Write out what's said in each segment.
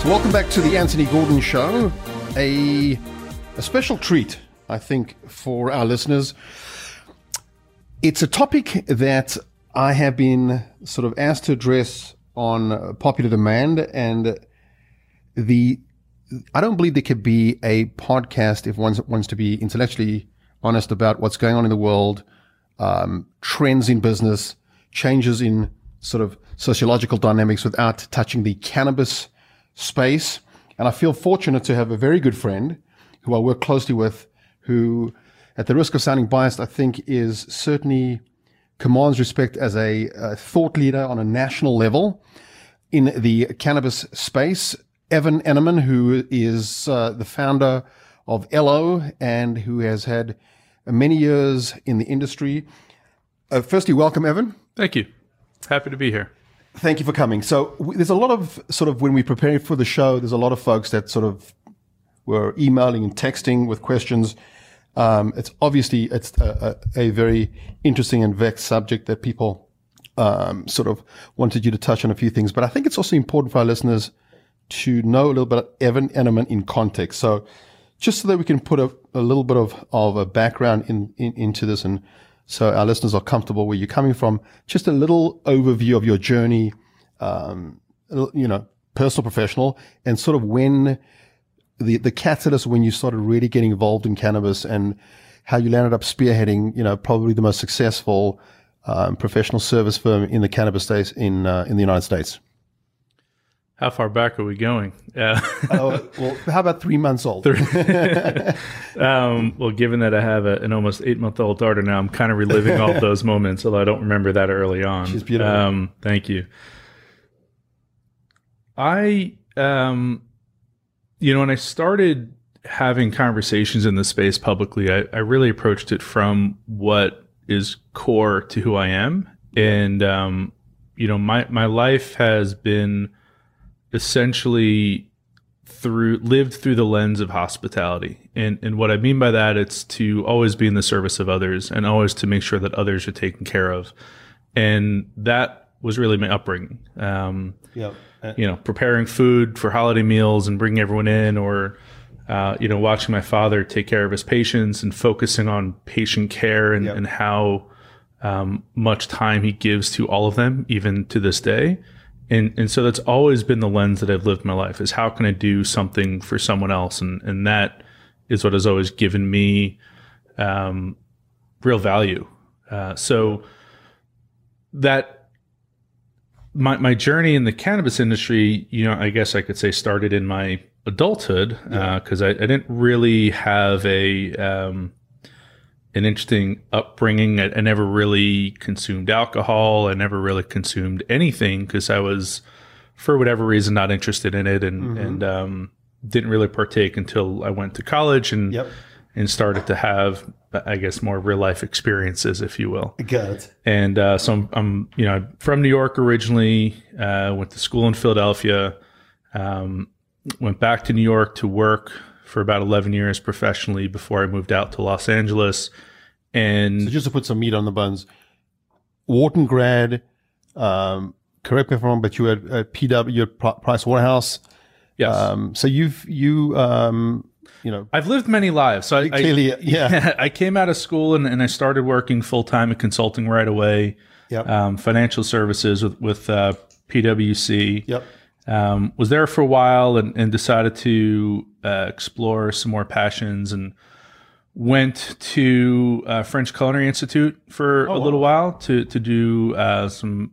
So, welcome back to the Anthony Gordon Show. A, a special treat, I think, for our listeners. It's a topic that I have been sort of asked to address on popular demand, and the I don't believe there could be a podcast if one wants to be intellectually honest about what's going on in the world, um, trends in business, changes in sort of sociological dynamics without touching the cannabis space. And I feel fortunate to have a very good friend who I work closely with, who, at the risk of sounding biased, I think is certainly commands respect as a, a thought leader on a national level in the cannabis space. Evan Eneman, who is uh, the founder of Ello and who has had many years in the industry. Uh, firstly, welcome, Evan. Thank you. Happy to be here. Thank you for coming. So there's a lot of sort of when we prepare for the show, there's a lot of folks that sort of were emailing and texting with questions. Um, it's obviously it's a, a, a, very interesting and vexed subject that people um, sort of wanted you to touch on a few things. But I think it's also important for our listeners to know a little bit of Evan Eneman in context. So just so that we can put a, a little bit of, of a background in, in into this and so our listeners are comfortable where you're coming from. Just a little overview of your journey, um, you know, personal, professional, and sort of when the the catalyst when you started really getting involved in cannabis and how you landed up spearheading, you know, probably the most successful um, professional service firm in the cannabis space in uh, in the United States. How far back are we going? Uh, oh, well, how about three months old? um, well, given that I have a, an almost eight month old daughter now, I'm kind of reliving all those moments, although I don't remember that early on. She's beautiful. Um, thank you. I, um, you know, when I started having conversations in the space publicly, I, I really approached it from what is core to who I am. And, um, you know, my, my life has been essentially through lived through the lens of hospitality. And and what I mean by that it's to always be in the service of others and always to make sure that others are taken care of. And that was really my upbringing. Um, yeah. You know, preparing food for holiday meals and bringing everyone in or uh, you know, watching my father take care of his patients and focusing on patient care and, Yep. and how um, much time he gives to all of them, even to this day. And and so that's always been the lens that I've lived my life is how can I do something for someone else, and and that is what has always given me um, real value. Uh, so that my my journey in the cannabis industry, you know, I guess I could say started in my adulthood because I, I didn't really have a um, an interesting upbringing. I, I never really consumed alcohol. I never really consumed anything because I was, for whatever reason, not interested in it and and um, didn't really partake until I went to college and Yep. and started to have, I guess, more real life experiences, if you will. Got it. And uh, so I'm, I'm, you know, from New York originally. Uh, went to school in Philadelphia. Um, went back to New York to work for about 11 years professionally before I moved out to Los Angeles. And So just to put some meat on the buns, Wharton grad, um, correct me if I'm wrong, but you had at PW, you had Price Waterhouse. yes, Um, so you've, you, um, you know, I've lived many lives. So I, I, clearly, yeah. I came out of school and, and I started working full time in consulting right away. Yep. Um, financial services with, with uh, PwC. Yep. Um, was there for a while and, and decided to uh, explore some more passions and went to uh, French Culinary Institute for a little while to to do uh, some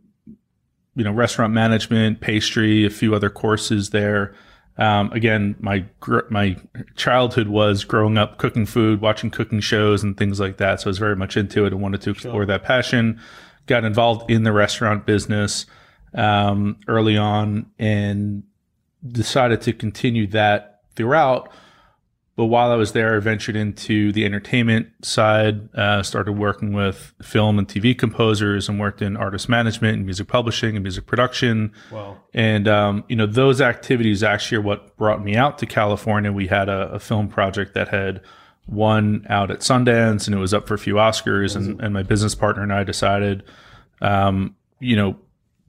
you know restaurant management, pastry, a few other courses there. Um, again, my gr- my childhood was growing up cooking food, watching cooking shows, and things like that. So I was very much into it and wanted to explore that passion. Got involved in the restaurant business um, early on and decided to continue that throughout. But while I was there, I ventured into the entertainment side, uh, started working with film and TV composers and worked in artist management and music publishing and music production. Wow. And, um, you know, those activities actually are what brought me out to California. We had a, a film project that had won out at Sundance and it was up for a few Oscars. And, and my business partner and I decided, um, you know,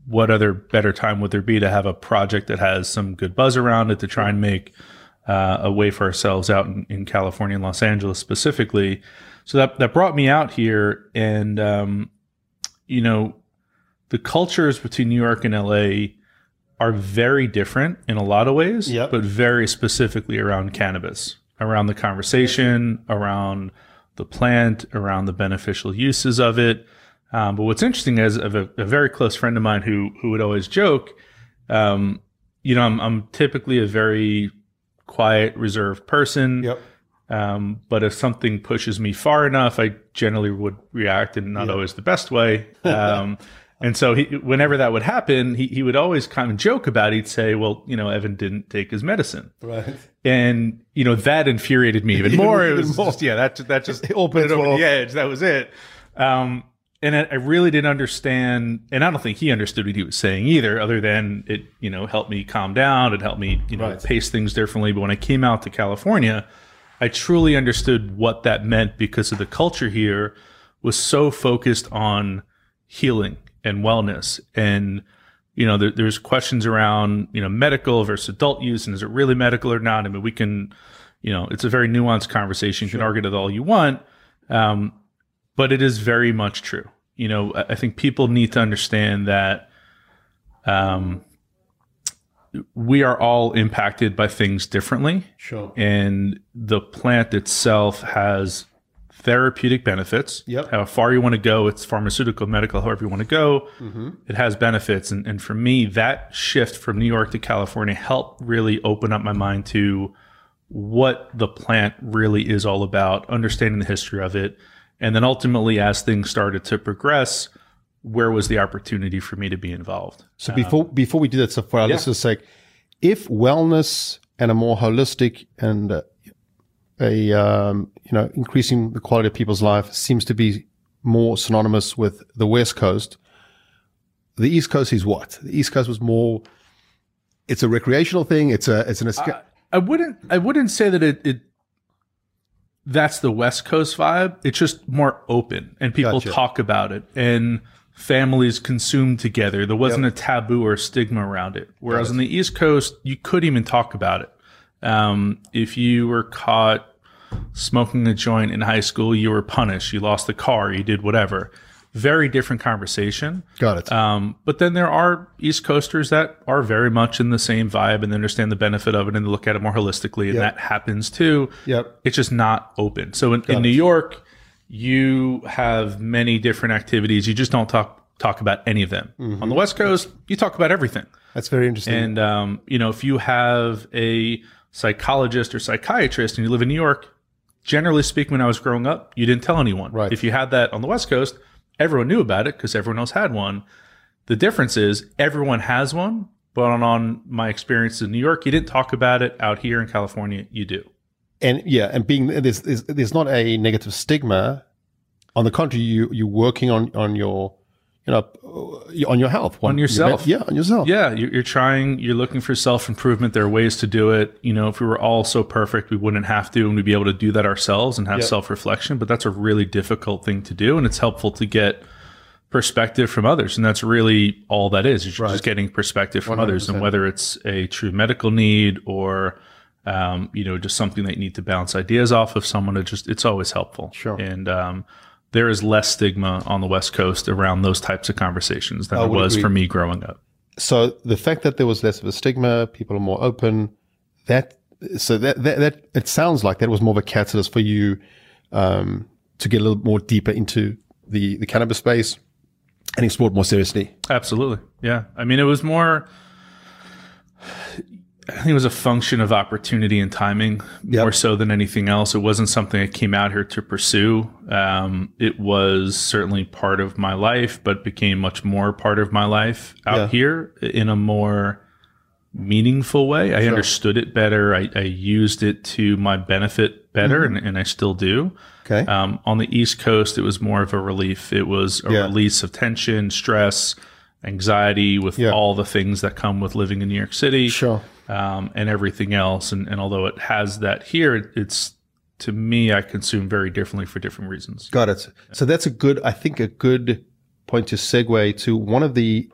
what other better time would there be to have a project that has some good buzz around it to try and make uh, a way for ourselves out in, in, California and Los Angeles specifically. So that that brought me out here, and um, you know, the cultures between New York and LA are very different in a lot of ways, Yep. but very specifically around cannabis, around the conversation, around the plant, around the beneficial uses of it. Um, but what's interesting is of a, a very close friend of mine who who would always joke, um, you know, I'm, I'm typically a very quiet, reserved person. Yep. Um, but if something pushes me far enough, I generally would react in not always the best way. Um, and so he, whenever that would happen, he, he would always kind of joke about it. He'd say, well, you know, Evan didn't take his medicine. Right. And, you know, that infuriated me even more. it was more. just, yeah, that, that just opened it over the edge. That was it. Um, and I, I really didn't understand, and I don't think he understood what he was saying either, other than it, you know, helped me calm down. It helped me, you know, Right. pace things differently. But when I came out to California, I truly understood what that meant because of the culture here was so focused on healing and wellness. And, you know, there, there's questions around, you know, medical versus adult use and is it really medical or not? I mean, we can, you know, it's a very nuanced conversation. You can argue it all you want. Um, but it is very much true. You know, I think people need to understand that um, we are all impacted by things differently, Sure. and the plant itself has therapeutic benefits. Yep. How far you want to go, it's pharmaceutical, medical, however you want to go. Mm-hmm. It has benefits. And, and for me, that shift from New York to California helped really open up my mind to what the plant really is all about, understanding the history of it. And then ultimately, as things started to progress, where was the opportunity for me to be involved? So before before we do that, so for our listeners' sake, if wellness and a more holistic and uh, a um, you know increasing the quality of people's life seems to be more synonymous with the West Coast, the East Coast is what? The East Coast was more. It's a recreational thing. It's a it's an escape. I wouldn't I wouldn't say that it, it that's the West Coast vibe. It's just more open and people Gotcha. talk about it and families consume together. There wasn't a taboo or stigma around it. Whereas on the East Coast, you couldn't even talk about it. Um, if you were caught smoking a joint in high school, you were punished. You lost the car, you did whatever. Very different conversation. Got it. Um, but then there are East Coasters that are very much in the same vibe and they understand the benefit of it and they look at it more holistically, and Yep. that happens too. Yep. It's just not open. So in, in New York, you have many different activities. You just don't talk talk about any of them. Mm-hmm. On the West Coast, you talk about everything. That's very interesting. And um, you know, if you have a psychologist or psychiatrist and you live in New York, generally speaking, when I was growing up, you didn't tell anyone. Right. If you had that on the West Coast, everyone knew about it because everyone else had one. The difference is everyone has one, but on, on my experience in New York, you didn't talk about it. Out here in California, you do. and yeah, and being there's, there's there's not a negative stigma. On the contrary, you you're working on on your you know on your health On yourself. yeah, on yourself. Yeah, you're, you're trying, you're looking for self improvement. There are ways to do it. You know, if we were all so perfect, we wouldn't have to, and we'd be able to do that ourselves and have Yep. self reflection. But that's a really difficult thing to do, and it's helpful to get perspective from others. And that's really all that is. You're just getting perspective from others, and whether it's a true medical need or um, you know, just something that you need to bounce ideas off of someone. It just it's always helpful. Sure. And um, there is less stigma on the West Coast around those types of conversations than there was agree. for me growing up. So the fact that there was less of a stigma, people are more open. That so that that, that it sounds like that was more of a catalyst for you um, to get a little more deeper into the the cannabis space and explore it more seriously. Absolutely. Yeah. I mean, it was more, I think it was a function of opportunity and timing Yep. more so than anything else. It wasn't something I came out here to pursue. Um, it was certainly part of my life, but became much more part of my life out Yeah. here in a more meaningful way. I understood it better. I, I used it to my benefit better, Mm-hmm. and, and I still do. Okay. Um, on the East Coast, it was more of a relief. It was a Yeah. release of tension, stress, anxiety, with Yeah. all the things that come with living in New York City sure. Um, and everything else. And, and although it has that here, it, it's to me, I consume very differently for different reasons. Got it. So that's a good, I think, a good point to segue to one of the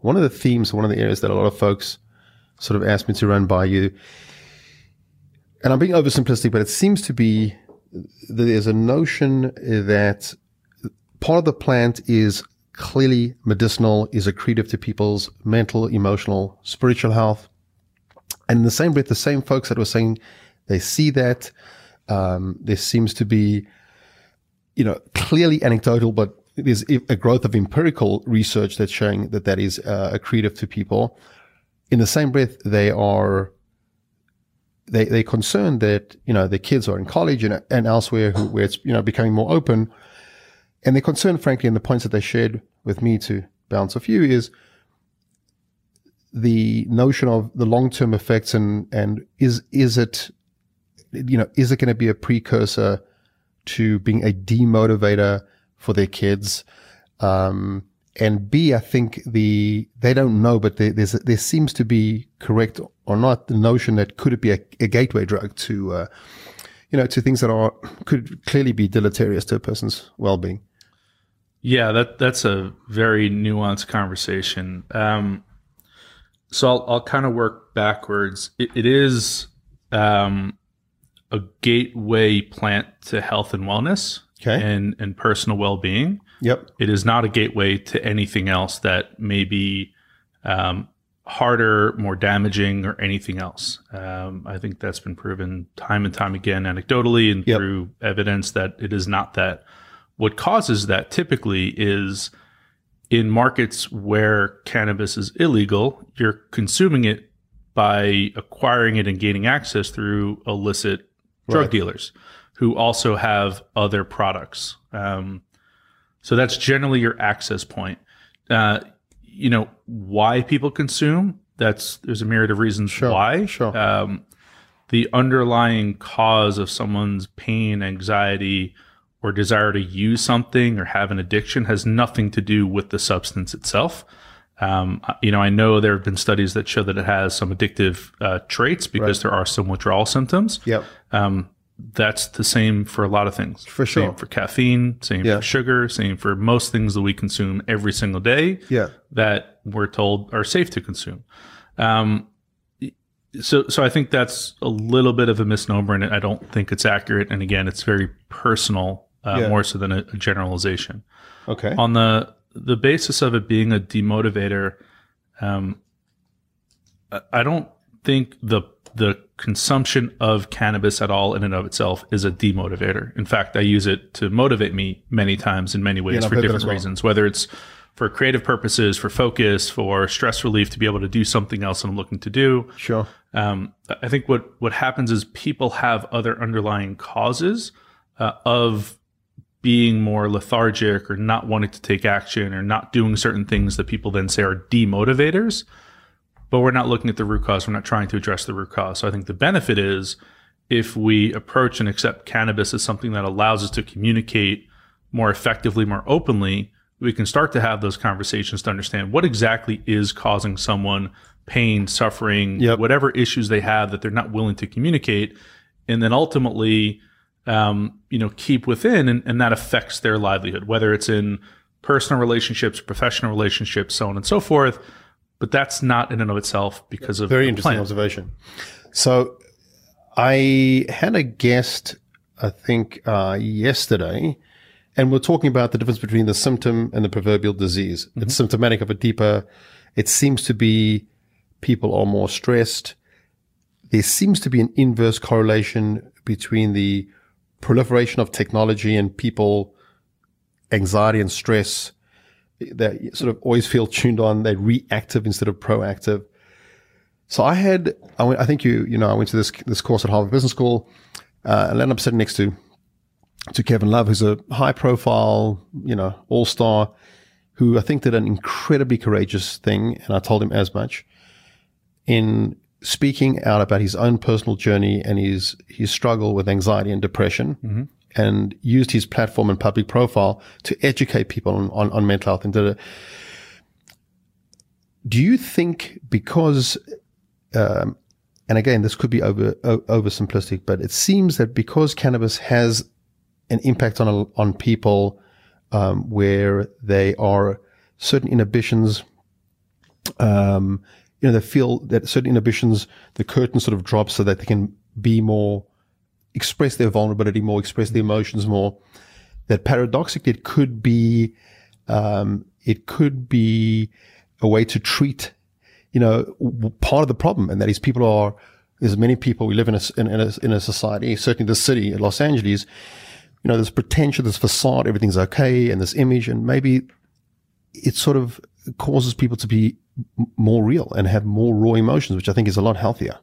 one of the themes, one of the areas that a lot of folks sort of asked me to run by you. And I'm being oversimplistic, but it seems to be that there's a notion that part of the plant is clearly medicinal, is accretive to people's mental, emotional, spiritual health. And in the same breath, the same folks that were saying they see that, um, there seems to be you know, clearly anecdotal, but there's a growth of empirical research that's showing that that is uh, accretive to people. In the same breath, they are they they concerned that you know their kids are in college and and elsewhere who, where it's you know becoming more open, and they're concerned, frankly, and the points that they shared with me to bounce off you is the notion of the long term effects and and is is it you know is it going to be a precursor to being a demotivator for their kids. Um, and B, I think the they don't know, but there, there seems to be correct or not the notion that could it be a, a gateway drug to, uh, you know, to things that are could clearly be deleterious to a person's well-being. Yeah, that that's a very nuanced conversation. Um, so I'll, I'll kind of work backwards. It, it is um, a gateway plant to health and wellness Okay. and, and personal well being. Yep. It is not a gateway to anything else that may be um, harder, more damaging, or anything else. Um, I think that's been proven time and time again, anecdotally and Yep. through evidence that it is not that. What causes that typically is in markets where cannabis is illegal, you're consuming it by acquiring it and gaining access through illicit drug Right. dealers who also have other products. Um, so that's generally your access point. Uh, you know why people consume. That's there's a myriad of reasons Sure, why. sure. Um, the underlying cause of someone's pain, anxiety, or desire to use something or have an addiction has nothing to do with the substance itself. Um, you know, I know there have been studies that show that it has some addictive uh, traits because there are some withdrawal symptoms. Yep. Um, that's the same for a lot of things. For sure. Same for caffeine, same Yeah. for sugar, same for most things that we consume every single day Yeah. that we're told are safe to consume. Um, so, so I think that's a little bit of a misnomer, and I don't think it's accurate. And again, it's very personal, uh, Yeah. more so than a, a generalization. Okay. On the the basis of it being a demotivator, um, I- don't think the the consumption of cannabis at all in and of itself is a demotivator. In fact, I use it to motivate me many times in many ways I've for different well. reasons, whether it's for creative purposes, for focus, for stress relief, to be able to do something else I'm looking to do. Sure. Um, I think what what happens is people have other underlying causes uh, of being more lethargic or not wanting to take action or not doing certain things that people then say are demotivators. But we're not looking at the root cause. We're not trying to address the root cause. So I think the benefit is if we approach and accept cannabis as something that allows us to communicate more effectively, more openly, we can start to have those conversations to understand what exactly is causing someone pain, suffering, Yep. whatever issues they have that they're not willing to communicate. And then ultimately, um, you know, keep within and, and that affects their livelihood, whether it's in personal relationships, professional relationships, so on and so forth. But that's not in and of itself because of Very the interesting plant. observation. So I had a guest, I think, uh, yesterday, and we're talking about the difference between the symptom and the proverbial disease. It's symptomatic of a deeper, it seems to be people are more stressed. There seems to be an inverse correlation between the proliferation of technology and people anxiety and stress that sort of always feel tuned on. They're reactive instead of proactive. So I had, I, went, I think you, you know, I went to this this course at Harvard Business School, uh, and ended up sitting next to to Kevin Love, who's a high profile, you know, all star, who I think did an incredibly courageous thing, and I told him as much in speaking out about his own personal journey and his his struggle with anxiety and depression. Mm-hmm. And used his platform and public profile to educate people on, on, on mental health and did it. Do you think because um, and again, this could be over o- oversimplistic, but it seems that because cannabis has an impact on on people um, where they are certain inhibitions, um, you know, they feel that certain inhibitions, the curtain sort of drops so that they can be more, express their vulnerability more, express their emotions more. That paradoxically, it could be, um, it could be a way to treat you know, part of the problem, and that is people are, there's many people, we live in a, in, a, in a society, certainly the city, Los Angeles, you know, there's pretension, this facade, everything's okay, and this image, and maybe it's sort of causes people to be more real and have more raw emotions, which I think is a lot healthier.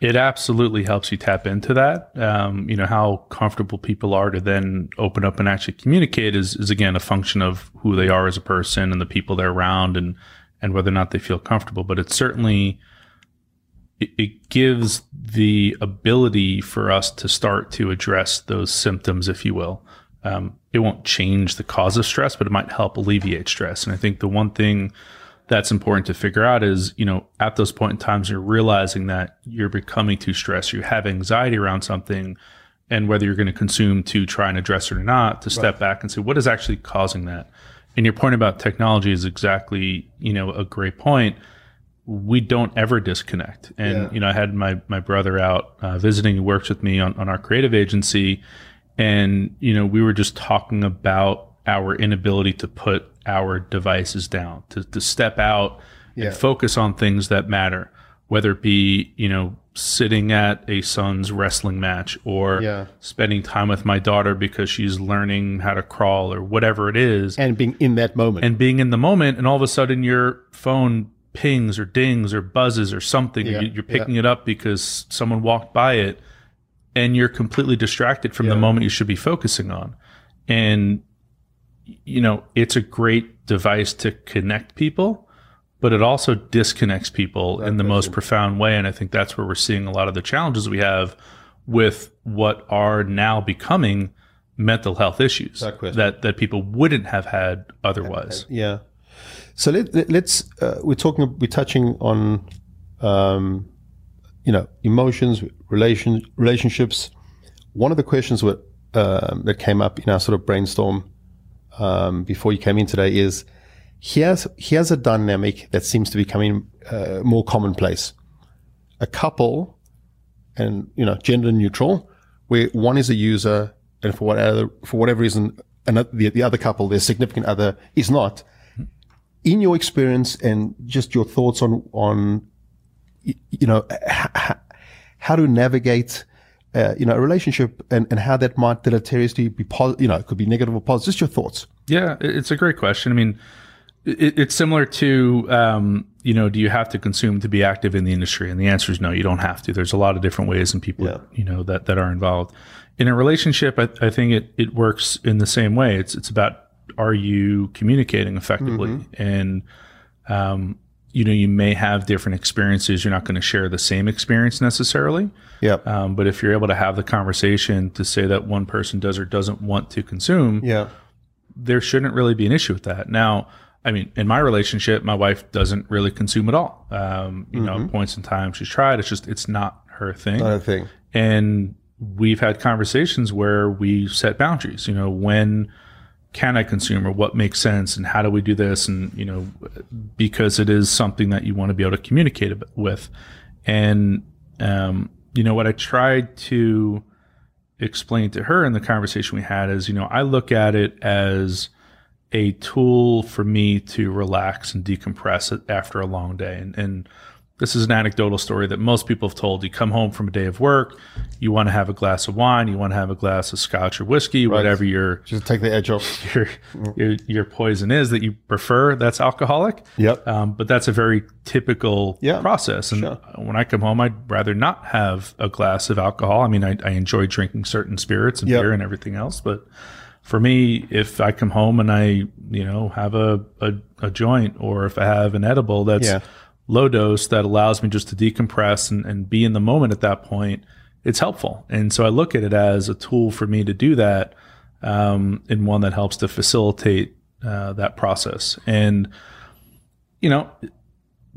It absolutely helps you tap into that. Um, you know, how comfortable people are to then open up and actually communicate is, is again a function of who they are as a person and the people they're around and and whether or not they feel comfortable. But it certainly it, it gives the ability for us to start to address those symptoms, if you will. Um, it won't change the cause of stress, but it might help alleviate stress. And I think the one thing that's important to figure out is, you know, at those point in times, you're realizing that you're becoming too stressed, you have anxiety around something, and whether you're going to consume to try and address it or not, to step right. back and say, what is actually causing that? And your point about technology is exactly, you know, a great point. We don't ever disconnect. And, yeah. you know, I had my, my brother out uh, visiting who works with me on, on our creative agency. And, you know, we were just talking about our inability to put our devices down, to, to step out yeah. and focus on things that matter, whether it be, you know, sitting at a son's wrestling match or yeah. spending time with my daughter because she's learning how to crawl or whatever it is. And being in that moment. And being in the moment. And all of a sudden your phone pings or dings or buzzes or something. Yeah. You're picking yeah. it up because someone walked by it and you're completely distracted from the moment you should be focusing on. And, you know, it's a great device to connect people but it also disconnects people that in the most profound way. And I think that's where we're seeing a lot of the challenges we have with what are now becoming mental health issues that, that people wouldn't have had otherwise. Yeah. So let, us let, uh, we're talking, we're touching on, um, you know, emotions, relation, relationships. One of the questions that, um, that came up in our sort of brainstorm um, before you came in today is, here's here's a dynamic that seems to be becoming uh, more commonplace. A couple, and you know, gender neutral, where one is a user, and for whatever for whatever reason, another, the, the other couple, their significant other, is not. In your experience and just your thoughts on on you know how, how to navigate uh, you know a relationship and, and how that might deleteriously be positive, you know it could be negative or positive. Just your thoughts. Yeah, it's a great question. I mean it, it's similar to, um, you know, do you have to consume to be active in the industry? And the answer is no, you don't have to. There's a lot of different ways and people, yeah. you know, that, that are involved. In a relationship, I, I, think it, it works in the same way. It's, it's about, are you communicating effectively? Mm-hmm. And, um, you know, you may have different experiences. You're not going to share the same experience necessarily. Yeah. Um, but if you're able to have the conversation to say that one person does or doesn't want to consume, yeah, there shouldn't really be an issue with that. Now, I mean, in my relationship, my wife doesn't really consume at all. Um, you mm-hmm. know, points in time she's tried. It's just, it's not her thing. Not a thing. And we've had conversations where we set boundaries, you know, when can I consume or what makes sense and how do we do this? And, you know, because it is something that you want to be able to communicate with. And, um, you know, what I tried to explain to her in the conversation we had is, you know, I look at it as, a tool for me to relax and decompress after a long day. And, and this is an anecdotal story that most people have told. You come home from a day of work, you want to have a glass of wine, you want to have a glass of scotch or whiskey, whatever your Just take the edge off. your, your your poison is that you prefer. That's alcoholic. Yep. Um, but that's a very typical Yeah, process. And sure. when I come home, I'd rather not have a glass of alcohol. I mean, I, I enjoy drinking certain spirits and Yep. beer and everything else, but for me, if I come home and I, you know, have a, a, a joint or if I have an edible that's Yeah. Low dose that allows me just to decompress and, and be in the moment at that point, it's helpful. And so I look at it as a tool for me to do that um, and one that helps to facilitate uh, that process. And, you know,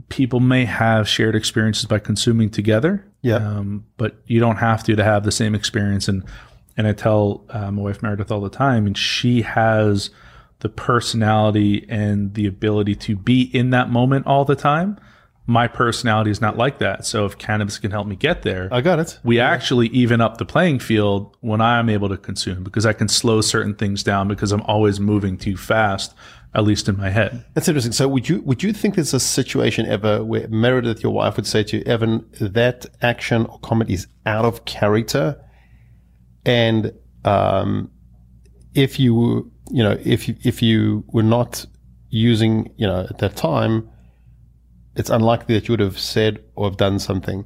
people may have shared experiences by consuming together. Yeah. Um, but you don't have to to have the same experience. And and I tell uh, my wife Meredith all the time, and she has the personality and the ability to be in that moment all the time. My personality is not like that. So if cannabis can help me get there, I got it. we actually even up the playing field when I'm able to consume because I can slow certain things down because I'm always moving too fast, at least in my head. That's interesting. So, would you would you think there's a situation ever where Meredith, your wife, would say to you, Evan, that action or comment is out of character, and um, if you were- you know if you, if you were not using you know at that time, it's unlikely that you would have said or have done something.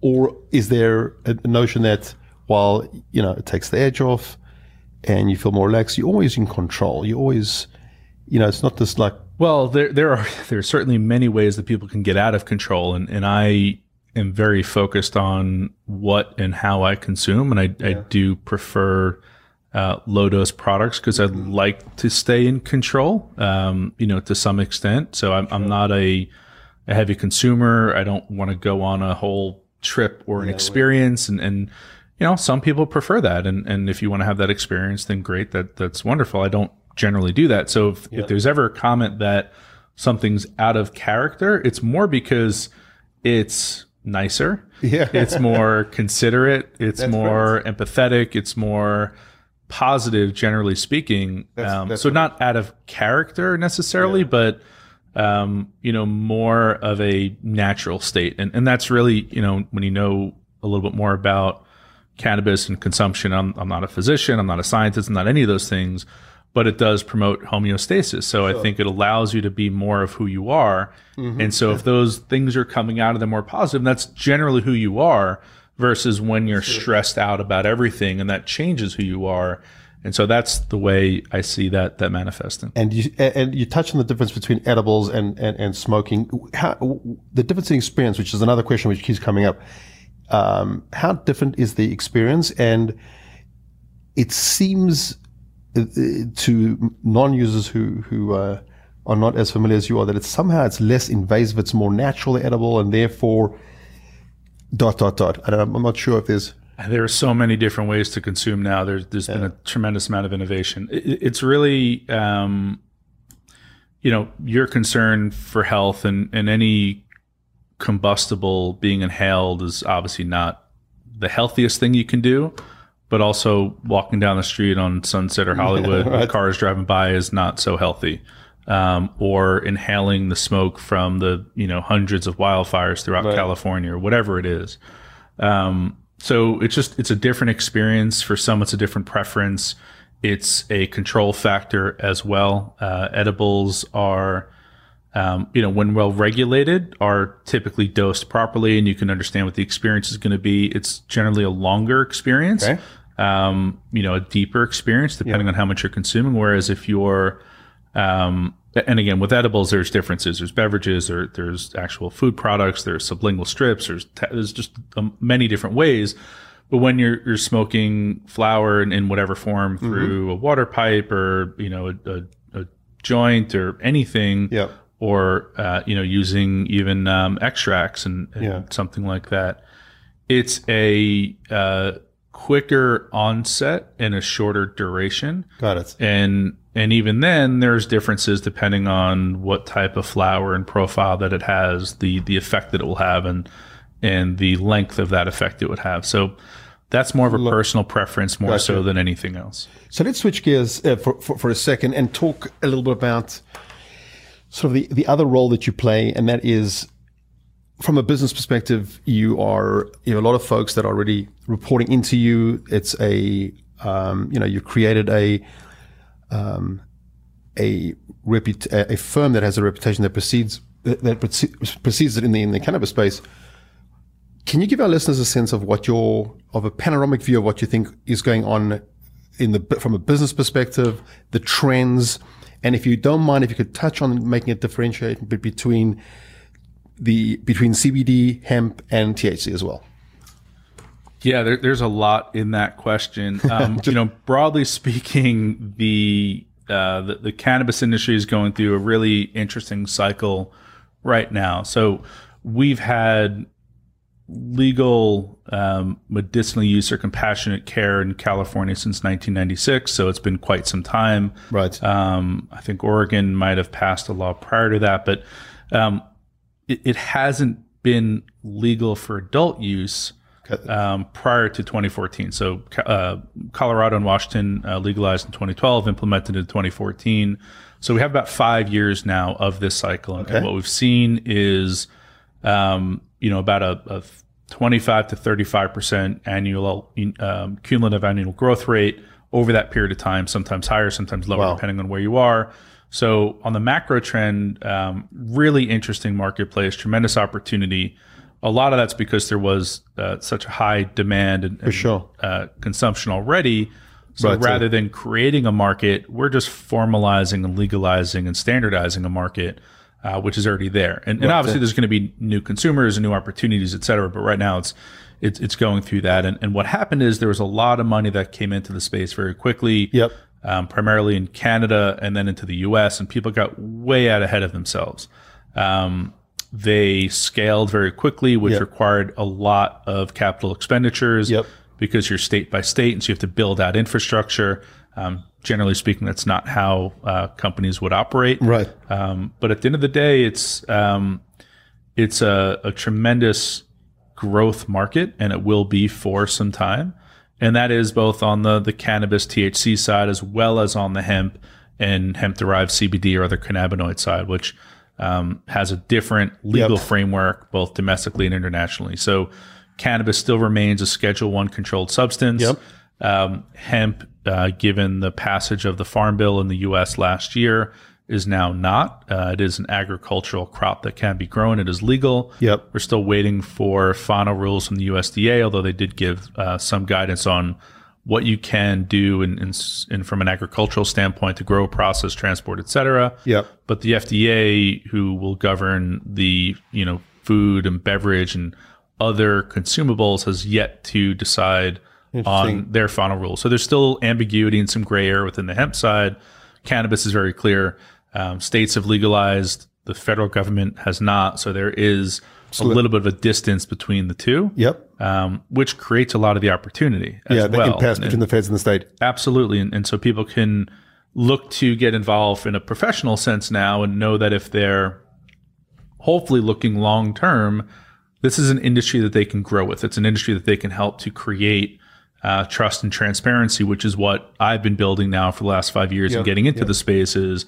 Or is there a notion that while you know it takes the edge off and you feel more relaxed, you're always in control. You're always you know, it's not just like Well, there there are there are certainly many ways that people can get out of control, and and I am very focused on what and how I consume, and I I do prefer. Uh, low dose products because I like to stay in control, um, you know, to some extent. So I'm, I'm not a, a heavy consumer. I don't want to go on a whole trip or an experience. And, and, you know, some people prefer that. And, and if you want to have that experience, then great. That, that's wonderful. I don't generally do that. So if, if there's ever a comment that something's out of character, it's more because it's nicer. Yeah. It's more considerate. It's more empathetic. It's more positive, generally speaking. um, that's so not out of character necessarily, but um, you know, more of a natural state. And and that's really, you know, when you know a little bit more about cannabis and consumption. I'm I'm not a physician, I'm not a scientist, I'm not any of those things, but it does promote homeostasis. So I think it allows you to be more of who you are. And so if those things are coming out of them more positive, that's generally who you are versus when you're stressed out about everything and that changes who you are. And so that's the way I see that that manifesting. and you and you touch on the difference between edibles and and, and smoking. How the difference in experience, which is another question which keeps coming up. Um, how different is the experience? And it seems uh, to non-users who who uh, are not as familiar as you are that it's somehow it's less invasive, it's more naturally edible, and therefore dot dot dot. I don't, I'm not sure if there's There are so many different ways to consume now. There's there's been a tremendous amount of innovation. It, it's really, um, you know, your concern for health and and any combustible being inhaled is obviously not the healthiest thing you can do. But also walking down the street on Sunset or Hollywood with cars driving by is not so healthy. Um, or inhaling the smoke from the you know hundreds of wildfires throughout California or whatever it is. Um, so it's just it's a different experience for some. It's a different preference. It's a control factor as well. Uh, edibles are, um, you know, when well regulated, are typically dosed properly, and you can understand what the experience is going to be. It's generally a longer experience, Okay. um, you know, a deeper experience depending on how much you're consuming. Whereas if you're um, and again, with edibles, there's differences. There's beverages, or there's actual food products. There's sublingual strips. There's there's just um, many different ways. But when you're you're smoking flower in, in whatever form through a water pipe or you know a, a, a joint or anything, Yep. or uh, you know using even um, extracts and, and Yeah. something like that, it's a uh, quicker onset and a shorter duration got it. and and even then there's differences depending on what type of flower and profile that it has the the effect that it will have and and the length of that effect it would have. So that's more of a personal preference more so than anything else. So let's switch gears uh, for, for, for a second and talk a little bit about sort of the, the other role that you play, and that is from a business perspective, you are you have a lot of folks that are already reporting into you. It's a um, you know you created a um, a reput- a firm that has a reputation that precedes that precedes it in the in the cannabis space. Can you give our listeners a sense of what your of a panoramic view of what you think is going on in the from a business perspective, the trends, and if you don't mind, if you could touch on making it differentiate a differentiation between the between CBD, hemp, and THC as well. Yeah, there, there's a lot in that question. Um, you know, broadly speaking, the, uh, the the cannabis industry is going through a really interesting cycle right now. So we've had legal um, medicinal use or compassionate care in California since 1996. So it's been quite some time. Right. Um, I think Oregon might have passed a law prior to that, but um, it, it, hasn't been legal for adult use um, prior to 2014. So uh, Colorado and Washington uh, legalized in 2012, implemented in 2014. So we have about five years now of this cycle, and, okay. and what we've seen is, um, you know, about a, a, 25 to 35 percent annual um, cumulative annual growth rate over that period of time. Sometimes higher, sometimes lower, wow. depending on where you are. So on the macro trend, um, really interesting marketplace, tremendous opportunity a lot of that's because there was uh, such a high demand and, and sure. uh, consumption already. So right, rather than creating a market, we're just formalizing and legalizing and standardizing a market, uh, which is already there. And, right, and obviously, there's going to be new consumers and new opportunities, et cetera. But right now, it's it's, it's going through that. And, and what happened is there was a lot of money that came into the space very quickly. Yep. Um, primarily in Canada and then into the U.S. And people got way out ahead of themselves. Um, they scaled very quickly, which yep. required a lot of capital expenditures yep. because you're state by state, and so you have to build out infrastructure. Um, generally speaking, that's not how uh, companies would operate. Right. Um, but at the end of the day, it's um, it's a, a, tremendous growth market, and it will be for some time. And that is both on the the cannabis THC side as well as on the hemp and hemp derived CBD or other cannabinoid side, which um, has a different legal yep. framework, both domestically and internationally. So cannabis still remains a Schedule One controlled substance. Yep. Um, hemp, uh, given the passage of the Farm Bill in the U.S. last year, is now not. Uh, it is an agricultural crop that can be grown. It is legal. Yep. We're still waiting for final rules from the USDA, although they did give uh, some guidance on what you can do and in, in, in, from an agricultural standpoint to grow, process, transport, et cetera. Yep. But the FDA, who will govern the you know food and beverage and other consumables, has yet to decide on their final rules. So there's still ambiguity and some gray area within the hemp side. Cannabis is very clear. Um, states have legalized. The federal government has not. So there is a little bit of a distance between the two. Yep. Um, which creates a lot of the opportunity. yeah, the well. impasse between the feds and the state. Absolutely, and, and so people can look to get involved in a professional sense now and know that if they're hopefully looking long term, this is an industry that they can grow with. It's an industry that they can help to create uh, trust and transparency, which is what I've been building now for the last five years and getting into yep. the space. Is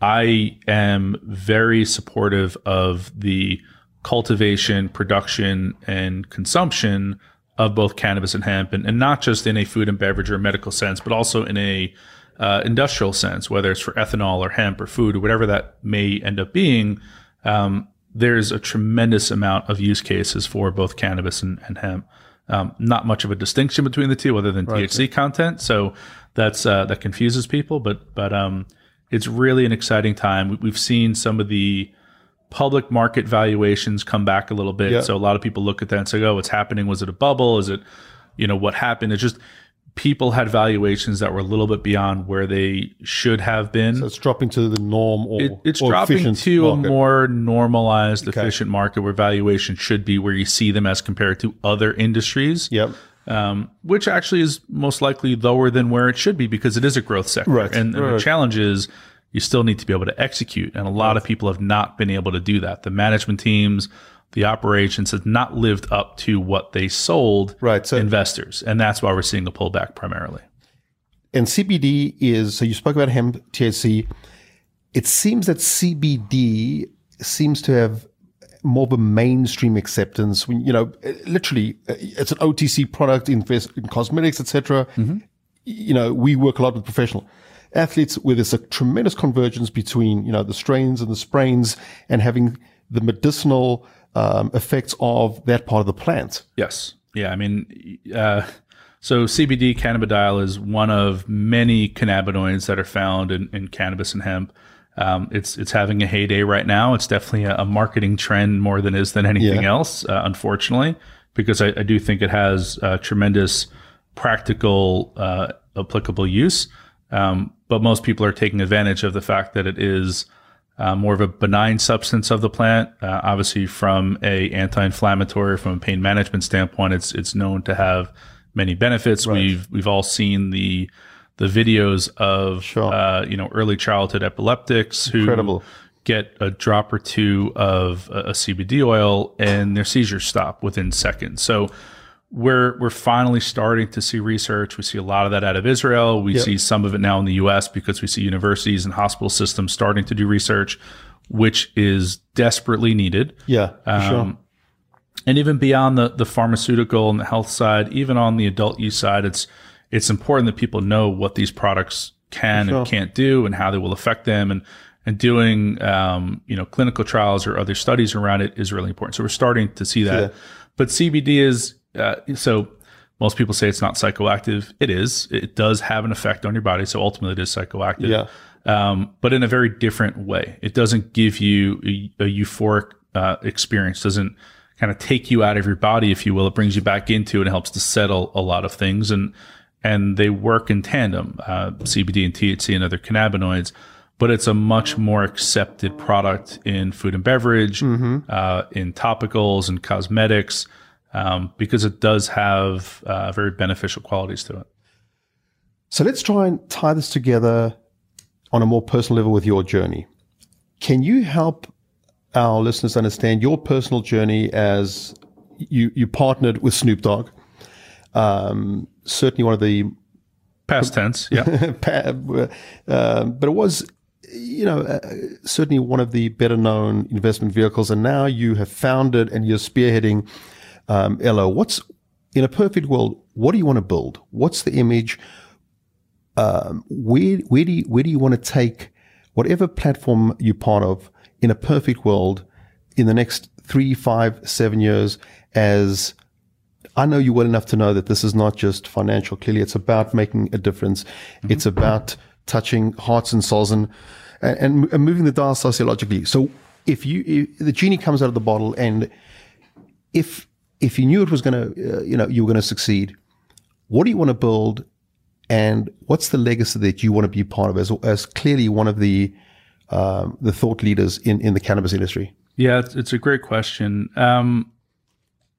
I am very supportive of the cultivation, production, and consumption of both cannabis and hemp, and, and not just in a food and beverage or medical sense, but also in a uh, industrial sense, whether it's for ethanol or hemp or food or whatever that may end up being. Um, there's a tremendous amount of use cases for both cannabis and, and hemp. Um, not much of a distinction between the two, other than right. THC content. So that's uh, that confuses people. But but um, it's really an exciting time. We've seen some of the public market valuations come back a little bit. Yeah. So a lot of people look at that and say, "Oh, what's happening? Was it a bubble? Is it, you know, what happened?" It's just people had valuations that were a little bit beyond where they should have been. So it's dropping to the norm, or it, it's or dropping to market. a more normalized, okay. efficient market where valuation should be where you see them as compared to other industries. Yep. Um, which actually is most likely lower than where it should be because it is a growth sector. Right. And, and right. the challenge is you still need to be able to execute. And a lot of people have not been able to do that. The management teams, the operations have not lived up to what they sold right, so, investors. And that's why we're seeing a pullback primarily. And CBD is, so you spoke about hemp THC. It seems that CBD seems to have more of a mainstream acceptance. When you know, literally, uh, it's an OTC product in, in cosmetics, etc. Mm-hmm. You know, we work a lot with professional athletes where there's a tremendous convergence between you know the strains and the sprains, and having the medicinal um, effects of that part of the plant. Yes. Yeah. I mean, uh, so CBD cannabidiol is one of many cannabinoids that are found in, in cannabis and hemp. Um, it's it's having a heyday right now. It's definitely a, a marketing trend more than is than anything yeah. else, uh, unfortunately, because I, I, do think it has uh, tremendous practical uh, applicable use. Um, but most people are taking advantage of the fact that it is uh, more of a benign substance of the plant. Uh, obviously, from a anti-inflammatory, from a pain management standpoint, it's it's known to have many benefits. Right. We've we've all seen the the videos of sure. uh, you know early childhood epileptics who Incredible. get a drop or two of a, a CBD oil and their seizures stop within seconds. So we're we're finally starting to see research. We see a lot of that out of Israel. We yep. see some of it now in the U.S. because we see universities and hospital systems starting to do research, which is desperately needed. Yeah, um, sure. And even beyond the the pharmaceutical and the health side, even on the adult use side, it's it's important that people know what these products can sure. and can't do and how they will affect them and and doing um, you know clinical trials or other studies around it is really important. So we're starting to see that. Yeah. But CBD is uh, so most people say it's not psychoactive. It is. It does have an effect on your body. So ultimately, it is psychoactive. Yeah. Um, but in a very different way. It doesn't give you a, a euphoric uh, experience. Doesn't kind of take you out of your body, if you will. It brings you back into it and helps to settle a lot of things. And and they work in tandem. Uh, CBD and THC and other cannabinoids. But it's a much more accepted product in food and beverage, mm-hmm. uh, in topicals and cosmetics um, because it does have uh, very beneficial qualities to it. So let's try and tie this together on a more personal level with your journey. Can you help our listeners understand your personal journey as you, you partnered with Snoop Dogg? Um, certainly one of the past tense, yeah. uh, but it was, you know, uh, certainly one of the better known investment vehicles. And now you have founded and you're spearheading um, ELLO, what's in a perfect world? What do you want to build? What's the image? Um, where where do you, where do you want to take whatever platform you're part of in a perfect world in the next three, five, seven years? As I know you well enough to know that this is not just financial. Clearly, it's about making a difference. Mm-hmm. It's about touching hearts and souls and, and, and moving the dial sociologically. So if you if the genie comes out of the bottle and if if you knew it was going to, uh, you know, you were going to succeed, what do you want to build, and what's the legacy that you want to be part of as, as clearly one of the um, the thought leaders in in the cannabis industry? Yeah, it's, it's a great question. Um,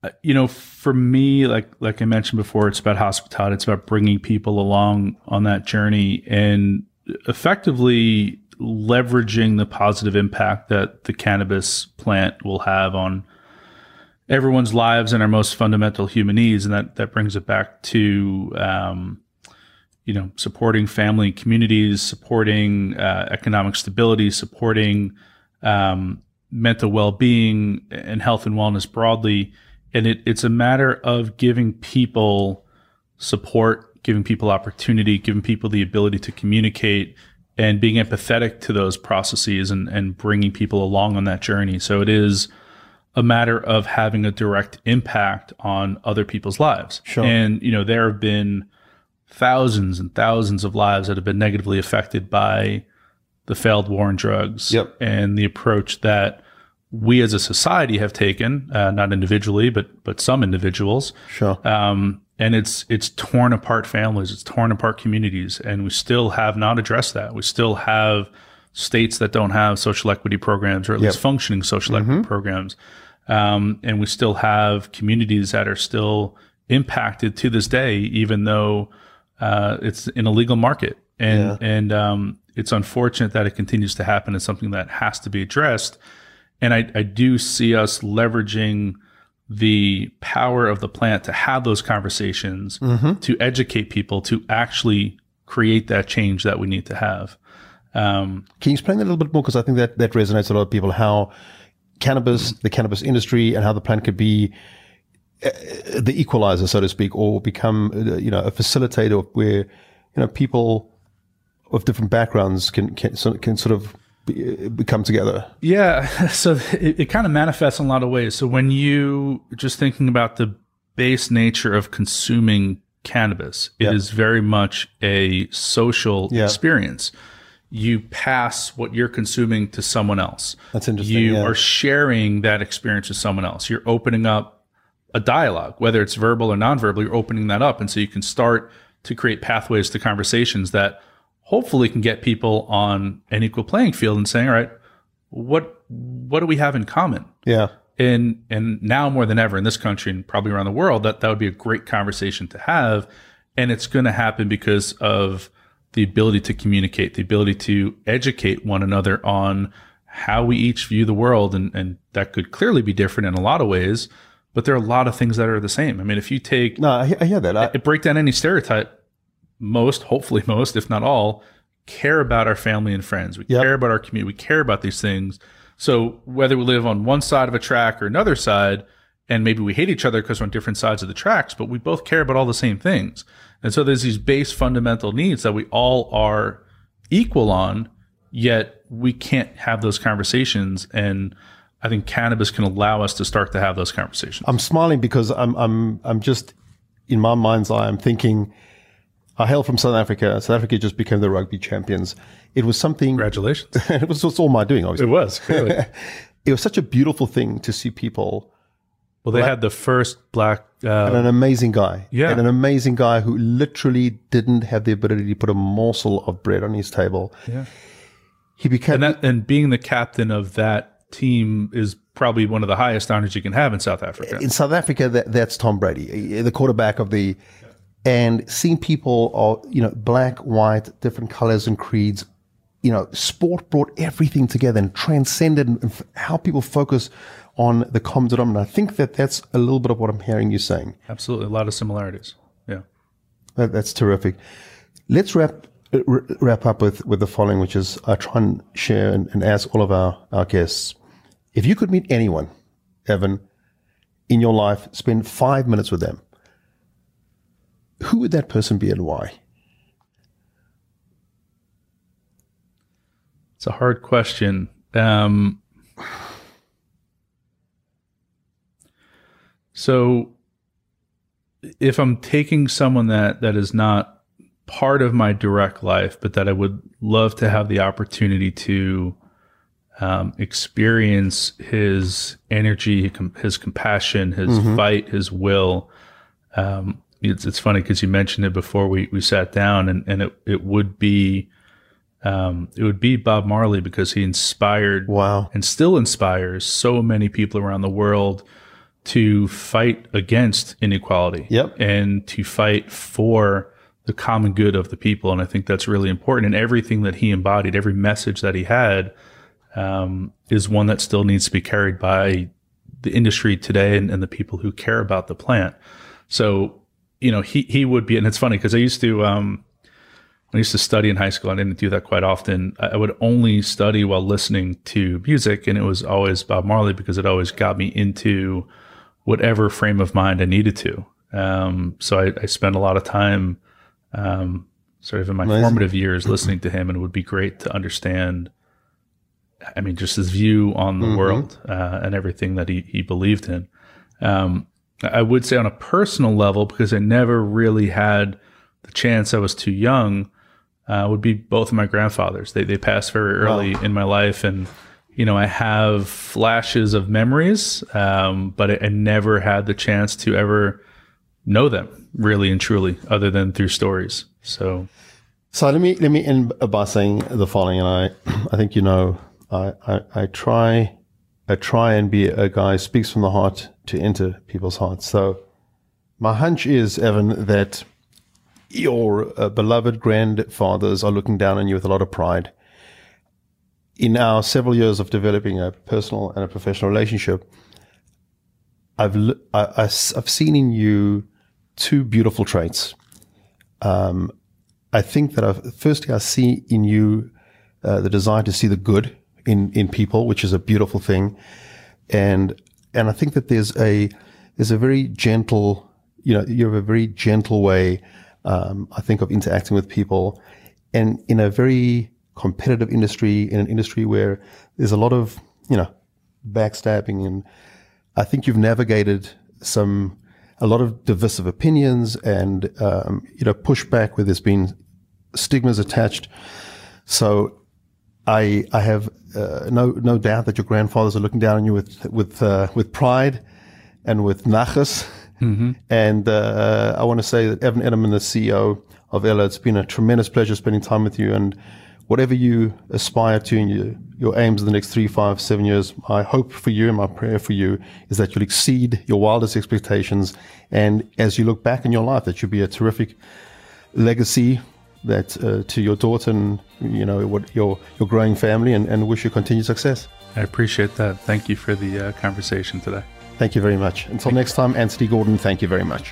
uh, you know, for me, like like I mentioned before, it's about hospitality. It's about bringing people along on that journey and effectively leveraging the positive impact that the cannabis plant will have on everyone's lives and our most fundamental human needs, and that that brings it back to um, you know supporting family communities, supporting uh, economic stability, supporting um, mental well being and health and wellness broadly. And it, it's a matter of giving people support, giving people opportunity, giving people the ability to communicate and being empathetic to those processes and, and bringing people along on that journey. So it is a matter of having a direct impact on other people's lives. Sure. And, you know, there have been thousands and thousands of lives that have been negatively affected by the failed war on drugs yep. and the approach that we as a society have taken, uh, not individually, but but some individuals. Sure. Um, and it's it's torn apart families, it's torn apart communities, and we still have not addressed that. We still have states that don't have social equity programs or at yep. least functioning social mm-hmm. equity programs. Um, and we still have communities that are still impacted to this day, even though uh, it's in a legal market. And, yeah. and um, it's unfortunate that it continues to happen. It's something that has to be addressed. And I, I do see us leveraging the power of the plant to have those conversations, mm-hmm. to educate people, to actually create that change that we need to have. Um, Can you explain that a little bit more? Because I think that that resonates a lot of people. How cannabis, the cannabis industry, and how the plant could be uh, the equalizer, so to speak, or become uh, you know a facilitator where you know people of different backgrounds can can, can sort of be, become together. Yeah, so it, it kind of manifests in a lot of ways. So when you just thinking about the base nature of consuming cannabis, it is very much a social Yeah. experience. You pass what you're consuming to someone else. That's interesting, You yeah. are sharing that experience with someone else. You're opening up a dialogue, whether it's verbal or nonverbal, you're opening that up. And so you can start to create pathways to conversations that hopefully can get people on an equal playing field and saying, all right, what what do we have in common? Yeah, And and now more than ever in this country and probably around the world, that that would be a great conversation to have. And it's going to happen because of the ability to communicate, the ability to educate one another on how we each view the world. And, and that could clearly be different in a lot of ways, but there are a lot of things that are the same. I mean, if you take no, I, I hear that. I, it break down any stereotype, most, hopefully most, if not all, care about our family and friends. We Yep. care about our community. We care about these things. So whether we live on one side of a track or another side, and maybe we hate each other because we're on different sides of the tracks, but we both care about all the same things. And so there's these base fundamental needs that we all are equal on, yet we can't have those conversations. And I think cannabis can allow us to start to have those conversations. I'm smiling because I'm I'm I'm just in my mind's eye. I'm thinking. I hail from South Africa. South Africa just became the rugby champions. It was something. Congratulations. it was all my doing, obviously. it was, clearly. It was such a beautiful thing to see people Well, they had the first black. and Uh, an amazing guy. Yeah. And an amazing guy who literally didn't have the ability to put a morsel of bread on his table. Yeah. He became and that and being the captain of that team is probably one of the highest honors you can have in South Africa. in South Africa. That, that's Tom Brady, the quarterback of the. And seeing people, are, you know, black, white, different colors and creeds, you know, sport brought everything together and transcended and how people focus on the common denominator. I think that that's a little bit of what I'm hearing you saying. Absolutely, a lot of similarities. Yeah. That, that's terrific. Let's wrap uh, wrap up with, with the following, which is I try and share and, and ask all of our, our guests if you could meet anyone, Evan, in your life, spend five minutes with them, who would that person be and why? It's a hard question. Um, so, if I'm taking someone that that is not part of my direct life, but that I would love to have the opportunity to um, experience his energy, his compassion, his fight, his will. Um, it's, it's funny because you mentioned it before we, we sat down, and, and it, it would be um, it would be Bob Marley because he inspired Wow. and still inspires so many people around the world to fight against inequality Yep. and to fight for the common good of the people. And I think that's really important. And everything that he embodied, every message that he had, um, is one that still needs to be carried by the industry today and, and the people who care about the plant. So, you know, he, he would be, and it's funny because I used to, um, I used to study in high school, I didn't do that quite often. I I would only study while listening to music, and it was always Bob Marley because it always got me into whatever frame of mind I needed to. Um, so I, I spent a lot of time, um, sort of in my formative years, listening to him, and it would be great to understand. I mean, just his view on the world uh, and everything that he he believed in. Um, I would say on a personal level, because I never really had the chance. I was too young. Uh, would be both of my grandfathers. They they passed very early in my life, and you know I have flashes of memories, um, but I, I never had the chance to ever know them really and truly, other than through stories. So So let me let me end by saying the following, and I I think you know I I, I try I try and be a guy who speaks from the heart to enter people's hearts. So my hunch is Evan that your uh, beloved grandfathers are looking down on you with a lot of pride. In our several years of developing a personal and a professional relationship, I've I, I've seen in you two beautiful traits. I think that I've, firstly, I see in you uh, the desire to see the good in, in people, which is a beautiful thing. and and I think that there's a there's a very gentle, you know, you have a very gentle way, um, I think, of interacting with people, and in a very competitive industry, in an industry where there's a lot of you know backstabbing, and I think you've navigated some a lot of divisive opinions and um, you know pushback where there's been stigmas attached. So I I have uh, no no doubt that your grandfathers are looking down on you with with uh, with pride and with nachas. Mm-hmm. And uh, I want to say that Evan Eneman, the CEO of ELLO, it's been a tremendous pleasure spending time with you. And whatever you aspire to in your, your aims in the next three, five, seven years, my hope for you and my prayer for you is that you'll exceed your wildest expectations. And as you look back in your life, that you'll be a terrific legacy that uh, to your daughter and you know what your your growing family and, and wish you continued success. I appreciate that. Thank you for the uh, conversation today. Thank you very much. Until thank next time, Anthony Gordon, thank you very much.